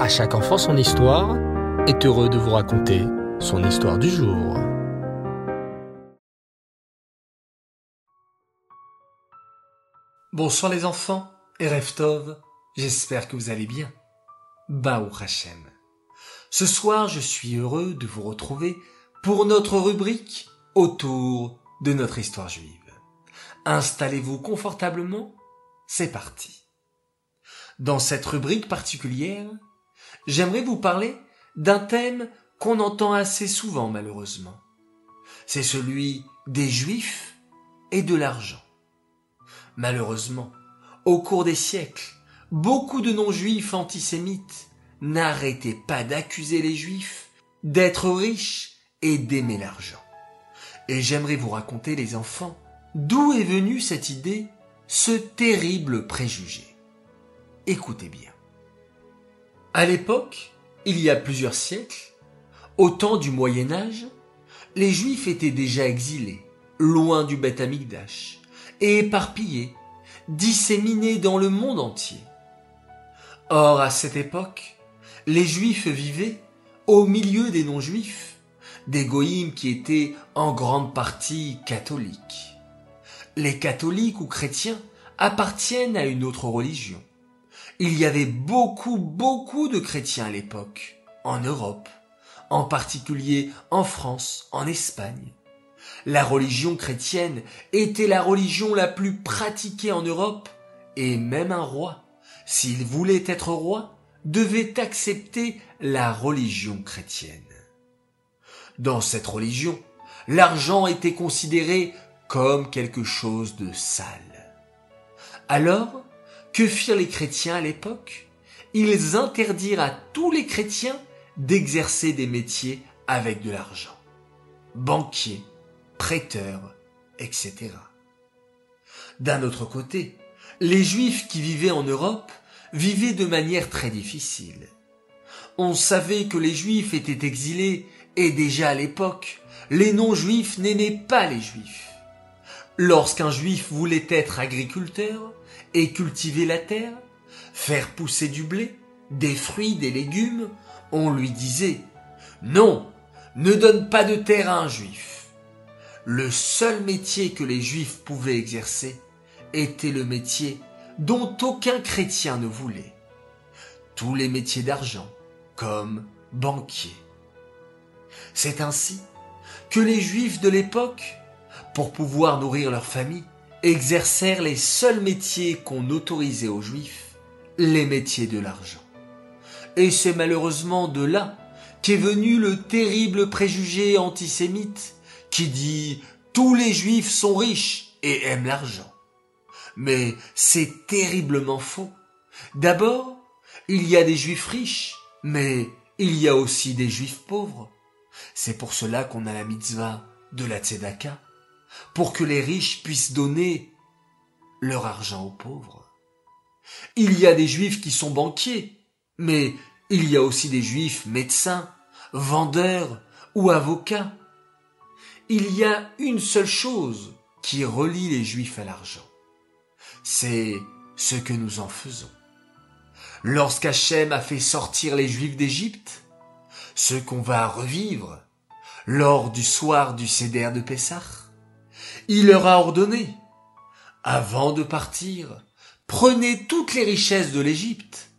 À chaque enfant son histoire est heureux de vous raconter son histoire du jour. Bonsoir les enfants et Reftov, j'espère que vous allez bien. Baou Hachem. Ce soir, je suis heureux de vous retrouver pour notre rubrique autour de notre histoire juive. Installez-vous confortablement, c'est parti. Dans cette rubrique particulière, j'aimerais vous parler d'un thème qu'on entend assez souvent malheureusement. C'est celui des juifs et de l'argent. Malheureusement, au cours des siècles, beaucoup de non-juifs antisémites n'arrêtaient pas d'accuser les juifs d'être riches et d'aimer l'argent. Et j'aimerais vous raconter, les enfants, d'où est venue cette idée, ce terrible préjugé. Écoutez bien. À l'époque, il y a plusieurs siècles, au temps du Moyen Âge, les Juifs étaient déjà exilés, loin du Beth Amikdash, et éparpillés, disséminés dans le monde entier. Or, à cette époque, les Juifs vivaient au milieu des non-Juifs, des goïms qui étaient en grande partie catholiques. Les catholiques ou chrétiens appartiennent à une autre religion. Il y avait beaucoup, beaucoup de chrétiens à l'époque, en Europe, en particulier en France, en Espagne. La religion chrétienne était la religion la plus pratiquée en Europe, et même un roi, s'il voulait être roi, devait accepter la religion chrétienne. Dans cette religion, l'argent était considéré comme quelque chose de sale. Alors, que firent les chrétiens à l'époque? Ils interdirent à tous les chrétiens d'exercer des métiers avec de l'argent. Banquiers, prêteurs, etc. D'un autre côté, les juifs qui vivaient en Europe vivaient de manière très difficile. On savait que les juifs étaient exilés et déjà à l'époque, les non-juifs n'aimaient pas les juifs. Lorsqu'un juif voulait être agriculteur, et cultiver la terre, faire pousser du blé, des fruits, des légumes, on lui disait Non, ne donne pas de terre à un juif. Le seul métier que les juifs pouvaient exercer était le métier dont aucun chrétien ne voulait. Tous les métiers d'argent, comme banquier. C'est ainsi que les juifs de l'époque, pour pouvoir nourrir leur famille, exercèrent les seuls métiers qu'on autorisait aux juifs, les métiers de l'argent. Et c'est malheureusement de là qu'est venu le terrible préjugé antisémite qui dit tous les juifs sont riches et aiment l'argent. Mais c'est terriblement faux. D'abord, il y a des juifs riches, mais il y a aussi des juifs pauvres. C'est pour cela qu'on a la mitzvah de la tzedaka, pour que les riches puissent donner leur argent aux pauvres. Il y a des juifs qui sont banquiers, mais il y a aussi des juifs médecins, vendeurs ou avocats. Il y a une seule chose qui relie les juifs à l'argent. C'est ce que nous en faisons. Lorsqu'Hachem a fait sortir les juifs d'Égypte, ce qu'on va revivre lors du soir du Seder de Pessah, il leur a ordonné, avant de partir, prenez toutes les richesses de l'Égypte.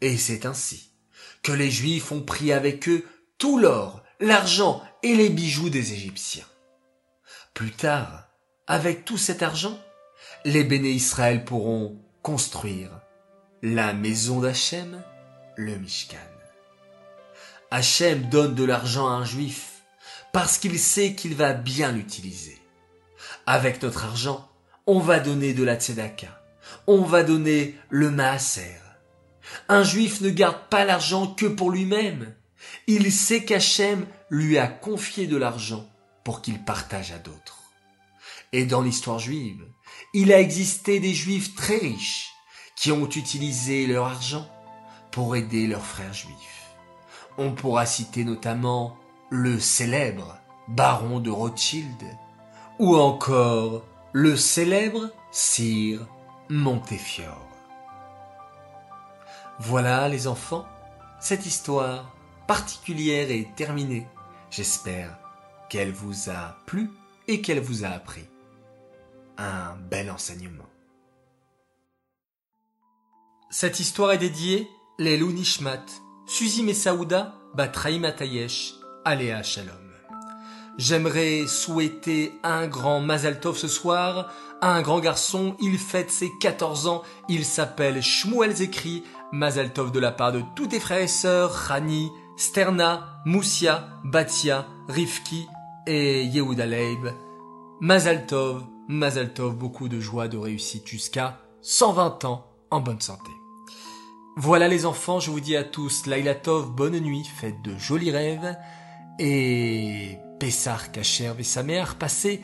Et c'est ainsi que les Juifs ont pris avec eux tout l'or, l'argent et les bijoux des Égyptiens. Plus tard, avec tout cet argent, les béné Israël pourront construire la maison d'Hachem, le Mishkan. Hachem donne de l'argent à un juif parce qu'il sait qu'il va bien l'utiliser. Avec notre argent, on va donner de la tzedaka. On va donner le maaser. Un juif ne garde pas l'argent que pour lui-même. Il sait qu'Hachem lui a confié de l'argent pour qu'il partage à d'autres. Et dans l'histoire juive, il a existé des juifs très riches qui ont utilisé leur argent pour aider leurs frères juifs. On pourra citer notamment le célèbre baron de Rothschild, ou encore le célèbre Sire Montefiore. Voilà les enfants, cette histoire particulière est terminée. J'espère qu'elle vous a plu et qu'elle vous a appris un bel enseignement. Cette histoire est dédiée les Nishmat, Suzy Messaouda, Batraïm Atayesh, Aléa Shalom. J'aimerais souhaiter un grand Mazal Tov ce soir, un grand garçon, il fête ses 14 ans, il s'appelle Shmuel Zekri, Mazal Tov de la part de tous tes frères et sœurs, Rani, Sterna, Moussia, Batia, Rifki et Yehuda Leib. Mazal Tov, Mazal Tov, beaucoup de joie, de réussite jusqu'à 120 ans en bonne santé. Voilà les enfants, je vous dis à tous Lailatov, bonne nuit, faites de jolis rêves et Pessar Kacher et sa mère passez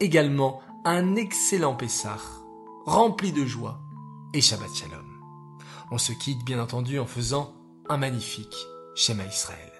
également un excellent Pessar, rempli de joie et Shabbat Shalom. On se quitte bien entendu en faisant un magnifique Shema Israël.